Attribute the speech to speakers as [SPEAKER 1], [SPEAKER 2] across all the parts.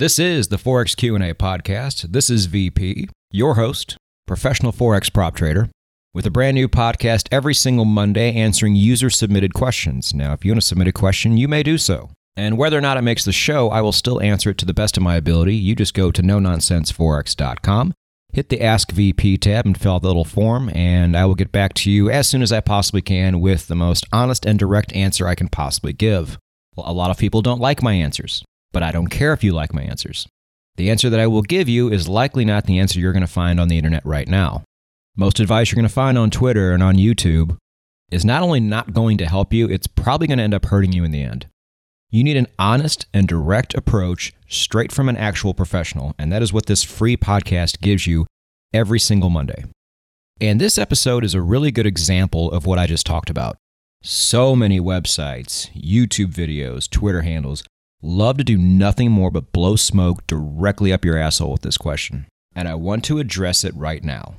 [SPEAKER 1] This is the Forex Q&A podcast. This is VP, your host, professional forex prop trader, with a brand new podcast every single Monday answering user submitted questions. Now, if you want to submit a question, you may do so. And whether or not it makes the show, I will still answer it to the best of my ability. You just go to no nonsenseforex.com, hit the Ask VP tab and fill out the little form, and I will get back to you as soon as I possibly can with the most honest and direct answer I can possibly give. Well, A lot of people don't like my answers, but I don't care if you like my answers. The answer that I will give you is likely not the answer you're going to find on the internet right now. Most advice you're going to find on Twitter and on YouTube is not only not going to help you, it's probably going to end up hurting you in the end. You need an honest and direct approach straight from an actual professional, and that is what this free podcast gives you every single Monday. And this episode is a really good example of what I just talked about. So many websites, YouTube videos, Twitter handles love to do nothing more but blow smoke directly up your asshole with this question. And I want to address it right now.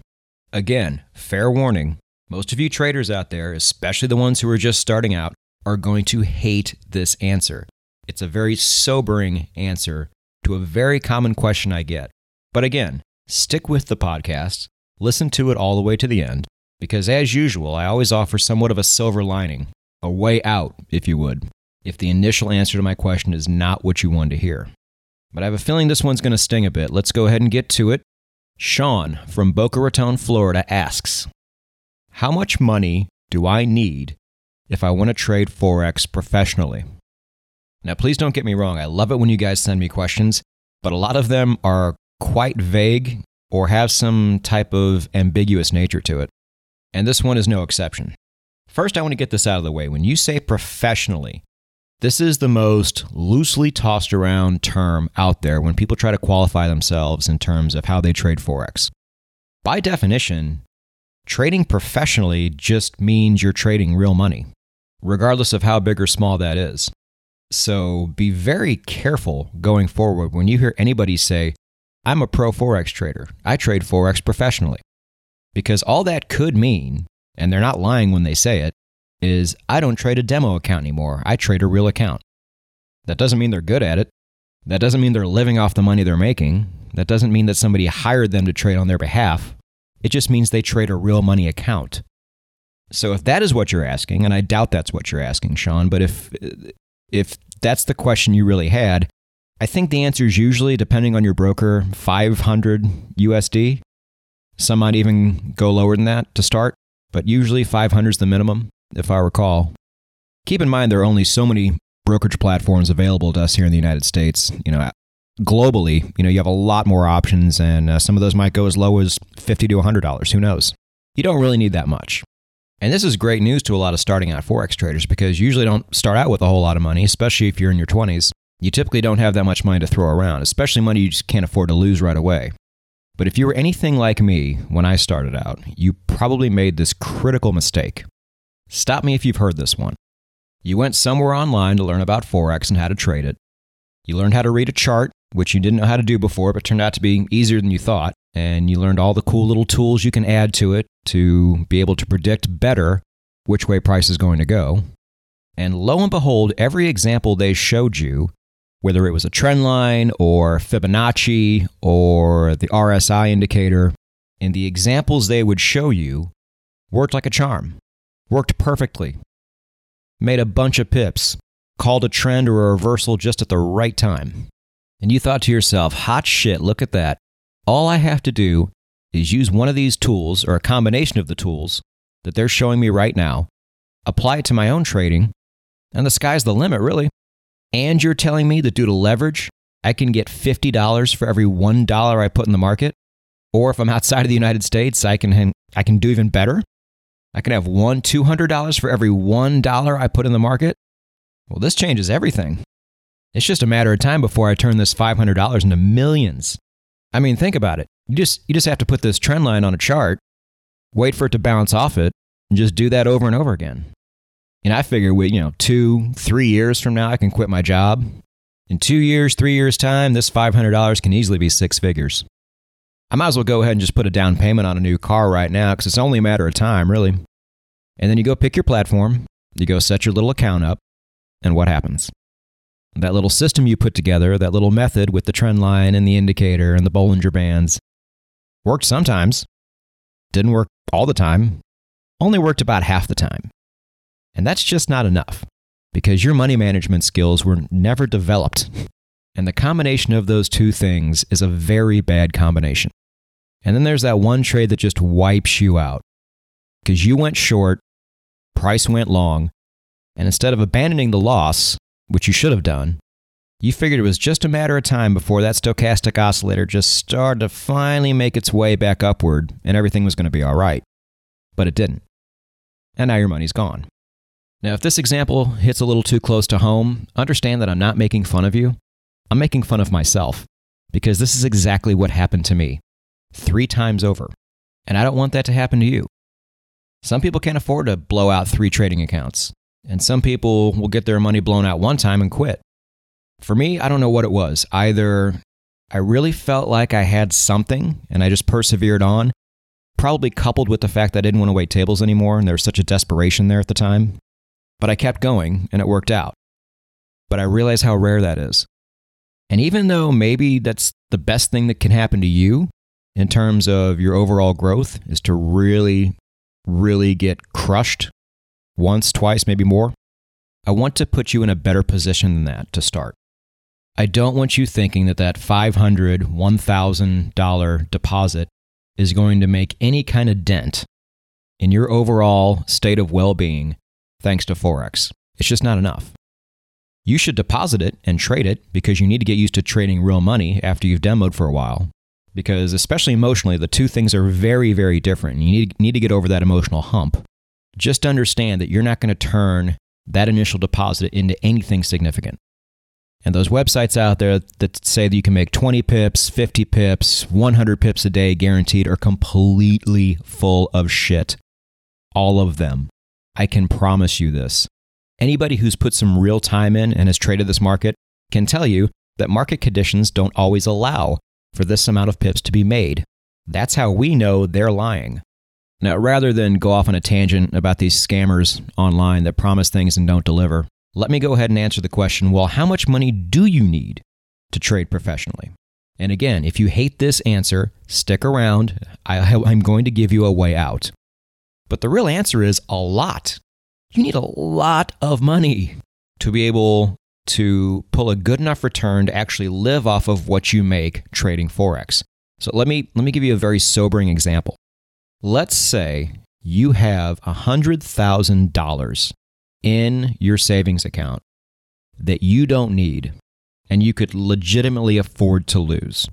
[SPEAKER 1] Again, fair warning most of you traders out there, especially the ones who are just starting out, are going to hate this answer. It's a very sobering answer to a very common question I get. But again, stick with the podcast, listen to it all the way to the end, because as usual, I always offer somewhat of a silver lining, a way out, if you would, if the initial answer to my question is not what you wanted to hear. But I have a feeling this one's going to sting a bit. Let's go ahead and get to it. Sean from Boca Raton, Florida asks How much money do I need if I want to trade Forex professionally? Now, please don't get me wrong. I love it when you guys send me questions, but a lot of them are quite vague or have some type of ambiguous nature to it and this one is no exception. First, I want to get this out of the way. When you say professionally, this is the most loosely tossed around term out there when people try to qualify themselves in terms of how they trade Forex. By definition, trading professionally just means you're trading real money, regardless of how big or small that is. So be very careful going forward when you hear anybody say, I'm a pro Forex trader. I trade Forex professionally. Because all that could mean, and they're not lying when they say it, is I don't trade a demo account anymore. I trade a real account. That doesn't mean they're good at it. That doesn't mean they're living off the money they're making. That doesn't mean that somebody hired them to trade on their behalf. It just means they trade a real money account. So if that is what you're asking, and I doubt that's what you're asking, Sean, but if if that's the question you really had, I think the answer is usually, depending on your broker, 500 USD. Some might even go lower than that to start, but usually 500 is the minimum, if I recall. Keep in mind there are only so many brokerage platforms available to us here in the United States. You know, globally, you know, you have a lot more options, and uh, some of those might go as low as 50 to $100. Who knows? You don't really need that much. And this is great news to a lot of starting out Forex traders because you usually don't start out with a whole lot of money, especially if you're in your 20s. You typically don't have that much money to throw around, especially money you just can't afford to lose right away. But if you were anything like me when I started out, you probably made this critical mistake. Stop me if you've heard this one. You went somewhere online to learn about Forex and how to trade it. You learned how to read a chart, which you didn't know how to do before, but turned out to be easier than you thought. And you learned all the cool little tools you can add to it to be able to predict better which way price is going to go. And lo and behold, every example they showed you whether it was a trend line or Fibonacci or the RSI indicator, and the examples they would show you worked like a charm, worked perfectly, made a bunch of pips, called a trend or a reversal just at the right time. And you thought to yourself, hot shit, look at that. All I have to do is use one of these tools or a combination of the tools that they're showing me right now, apply it to my own trading, and the sky's the limit, really and you're telling me that due to leverage, I can get $50 for every $1 I put in the market? Or if I'm outside of the United States, I can, I can do even better? I can have one $200 for every $1 I put in the market? Well, this changes everything. It's just a matter of time before I turn this $500 into millions. I mean, think about it. You just, you just have to put this trend line on a chart, wait for it to bounce off it, and just do that over and over again. And I figure with, you know, two, three years from now, I can quit my job. In two years, three years' time, this $500 can easily be six figures. I might as well go ahead and just put a down payment on a new car right now because it's only a matter of time, really. And then you go pick your platform, you go set your little account up, and what happens? That little system you put together, that little method with the trend line and the indicator and the Bollinger Bands, worked sometimes, didn't work all the time, only worked about half the time. And that's just not enough because your money management skills were never developed. And the combination of those two things is a very bad combination. And then there's that one trade that just wipes you out because you went short, price went long, and instead of abandoning the loss, which you should have done, you figured it was just a matter of time before that stochastic oscillator just started to finally make its way back upward and everything was going to be all right. But it didn't. And now your money's gone. Now, if this example hits a little too close to home, understand that I'm not making fun of you. I'm making fun of myself because this is exactly what happened to me three times over. And I don't want that to happen to you. Some people can't afford to blow out three trading accounts, and some people will get their money blown out one time and quit. For me, I don't know what it was. Either I really felt like I had something and I just persevered on, probably coupled with the fact that I didn't want to wait tables anymore and there was such a desperation there at the time. But I kept going and it worked out. But I realize how rare that is. And even though maybe that's the best thing that can happen to you in terms of your overall growth is to really, really get crushed once, twice, maybe more, I want to put you in a better position than that to start. I don't want you thinking that that $500, $1,000 deposit is going to make any kind of dent in your overall state of well being thanks to Forex. It's just not enough. You should deposit it and trade it because you need to get used to trading real money after you've demoed for a while. Because, especially emotionally, the two things are very, very different. You need, need to get over that emotional hump. Just understand that you're not going to turn that initial deposit into anything significant. And those websites out there that say that you can make 20 pips, 50 pips, 100 pips a day guaranteed are completely full of shit. All of them. I can promise you this. Anybody who's put some real time in and has traded this market can tell you that market conditions don't always allow for this amount of pips to be made. That's how we know they're lying. Now, rather than go off on a tangent about these scammers online that promise things and don't deliver, let me go ahead and answer the question well, how much money do you need to trade professionally? And again, if you hate this answer, stick around. I, am going to give you a way out. But the real answer is a lot. You need a lot of money to be able to pull a good enough return to actually live off of what you make trading Forex. So let me, let me give you a very sobering example. Let's say you have $100,000 in your savings account that you don't need and you could legitimately afford to lose.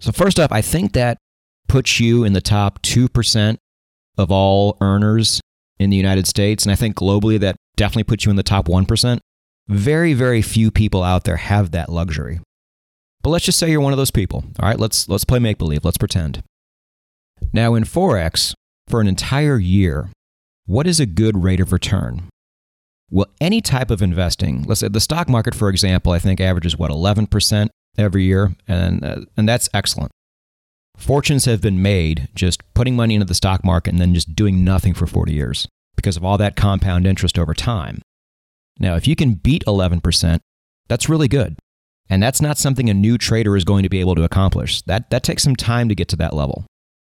[SPEAKER 1] So, first off, I think that puts you in the top 2% of all earners in the United States. And I think globally that definitely puts you in the top 1%. Very, very few people out there have that luxury. But let's just say you're one of those people. All right, let's, let's play make believe. Let's pretend. Now, in Forex, for an entire year, what is a good rate of return? Well, any type of investing, let's say the stock market, for example, I think averages what, 11% every year, and, uh, and that's excellent. Fortunes have been made just putting money into the stock market and then just doing nothing for 40 years because of all that compound interest over time. Now, if you can beat 11%, that's really good. And that's not something a new trader is going to be able to accomplish. That, that takes some time to get to that level.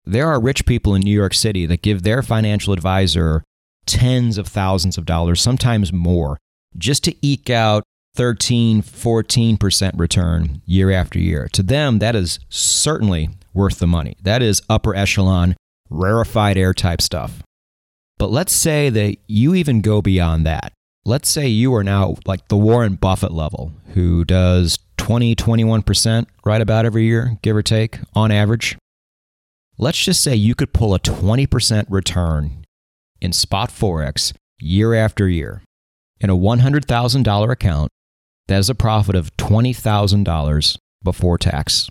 [SPEAKER 1] There are rich people in New York City that give their financial advisor tens of thousands of dollars, sometimes more, just to eke out 13, 14% return year after year. To them, that is certainly worth the money. That is upper echelon, rarefied air type stuff. But let's say that you even go beyond that. Let's say you are now like the Warren Buffett level, who does 20, 21% right about every year, give or take, on average. Let's just say you could pull a 20% return in spot Forex year after year. In a $100,000 account, that is a profit of $20,000 before tax.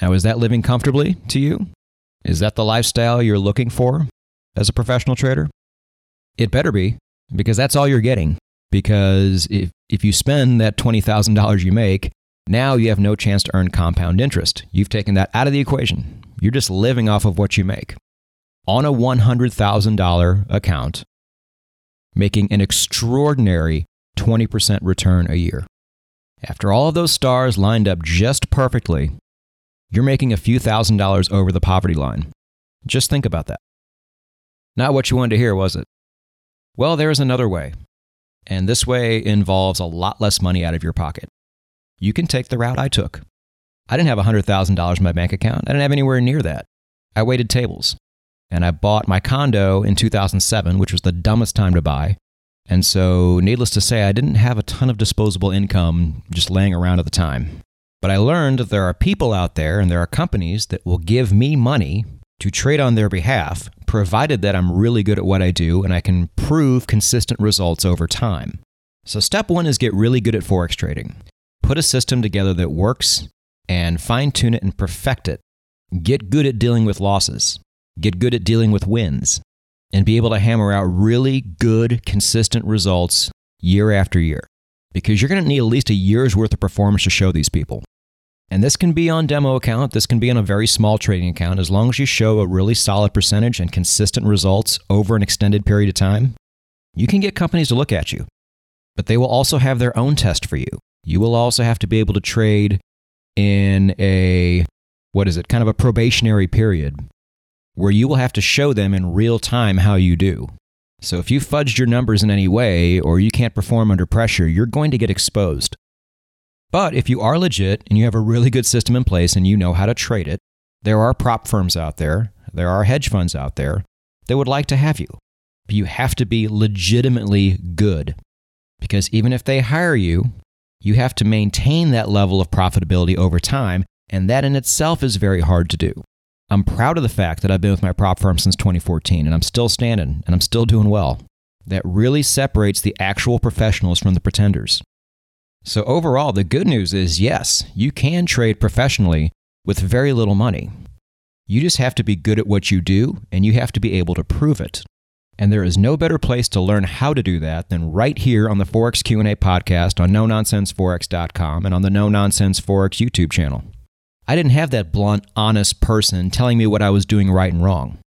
[SPEAKER 1] Now, is that living comfortably to you? Is that the lifestyle you're looking for as a professional trader? It better be, because that's all you're getting. Because if, if you spend that $20,000 you make, now you have no chance to earn compound interest. You've taken that out of the equation. You're just living off of what you make. On a $100,000 account, making an extraordinary 20% return a year. After all of those stars lined up just perfectly, you're making a few thousand dollars over the poverty line. Just think about that. Not what you wanted to hear, was it? Well, there is another way. And this way involves a lot less money out of your pocket. You can take the route I took. I didn't have $100,000 in my bank account. I didn't have anywhere near that. I waited tables. And I bought my condo in 2007, which was the dumbest time to buy. And so, needless to say, I didn't have a ton of disposable income just laying around at the time. But I learned that there are people out there and there are companies that will give me money to trade on their behalf, provided that I'm really good at what I do and I can prove consistent results over time. So, step one is get really good at Forex trading. Put a system together that works and fine tune it and perfect it. Get good at dealing with losses. Get good at dealing with wins and be able to hammer out really good, consistent results year after year. Because you're going to need at least a year's worth of performance to show these people. And this can be on demo account, this can be on a very small trading account. As long as you show a really solid percentage and consistent results over an extended period of time, you can get companies to look at you. But they will also have their own test for you. You will also have to be able to trade in a, what is it, kind of a probationary period where you will have to show them in real time how you do. So if you fudged your numbers in any way or you can't perform under pressure, you're going to get exposed. But if you are legit and you have a really good system in place and you know how to trade it, there are prop firms out there, there are hedge funds out there that would like to have you. But you have to be legitimately good. Because even if they hire you, you have to maintain that level of profitability over time, and that in itself is very hard to do. I'm proud of the fact that I've been with my prop firm since 2014 and I'm still standing and I'm still doing well. That really separates the actual professionals from the pretenders. So, overall, the good news is yes, you can trade professionally with very little money. You just have to be good at what you do and you have to be able to prove it. And there is no better place to learn how to do that than right here on the Forex Q&A podcast on no-nonsense-forex.com and on the No Nonsense Forex YouTube channel. I didn't have that blunt, honest person telling me what I was doing right and wrong.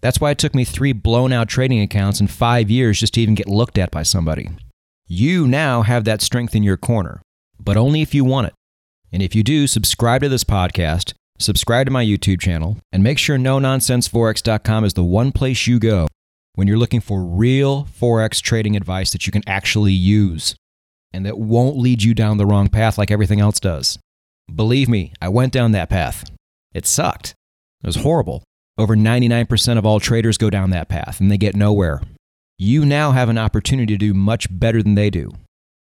[SPEAKER 1] That's why it took me three blown out trading accounts in five years just to even get looked at by somebody. You now have that strength in your corner, but only if you want it. And if you do, subscribe to this podcast, subscribe to my YouTube channel, and make sure no-nonsense-forex.com is the one place you go when you're looking for real Forex trading advice that you can actually use and that won't lead you down the wrong path like everything else does. Believe me, I went down that path. It sucked. It was horrible. Over 99% of all traders go down that path and they get nowhere. You now have an opportunity to do much better than they do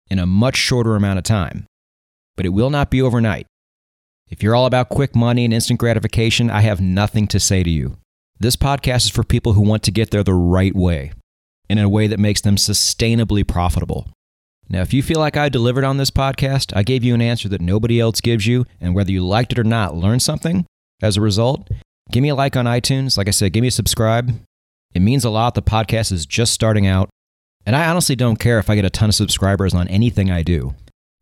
[SPEAKER 1] in a much shorter amount of time. But it will not be overnight. If you're all about quick money and instant gratification, I have nothing to say to you. This podcast is for people who want to get there the right way, and in a way that makes them sustainably profitable. Now, if you feel like I delivered on this podcast, I gave you an answer that nobody else gives you, and whether you liked it or not, learned something as a result, give me a like on iTunes. Like I said, give me a subscribe. It means a lot. The podcast is just starting out. And I honestly don't care if I get a ton of subscribers on anything I do.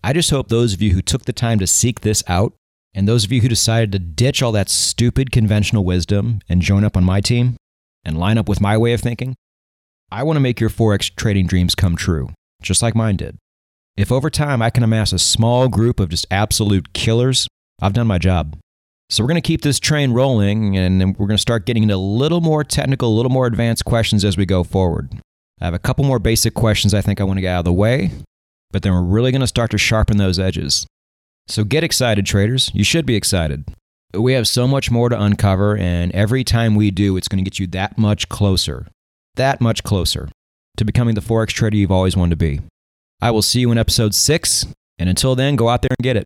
[SPEAKER 1] I just hope those of you who took the time to seek this out, and those of you who decided to ditch all that stupid conventional wisdom and join up on my team and line up with my way of thinking, I want to make your Forex trading dreams come true just like mine did. If over time I can amass a small group of just absolute killers, I've done my job. So we're going to keep this train rolling and we're going to start getting into a little more technical, a little more advanced questions as we go forward. I have a couple more basic questions I think I want to get out of the way, but then we're really going to start to sharpen those edges. So get excited, traders. You should be excited. We have so much more to uncover, and every time we do, it's going to get you that much closer. That much closer to becoming the Forex trader you've always wanted to be. I will see you in episode six, and until then, go out there and get it.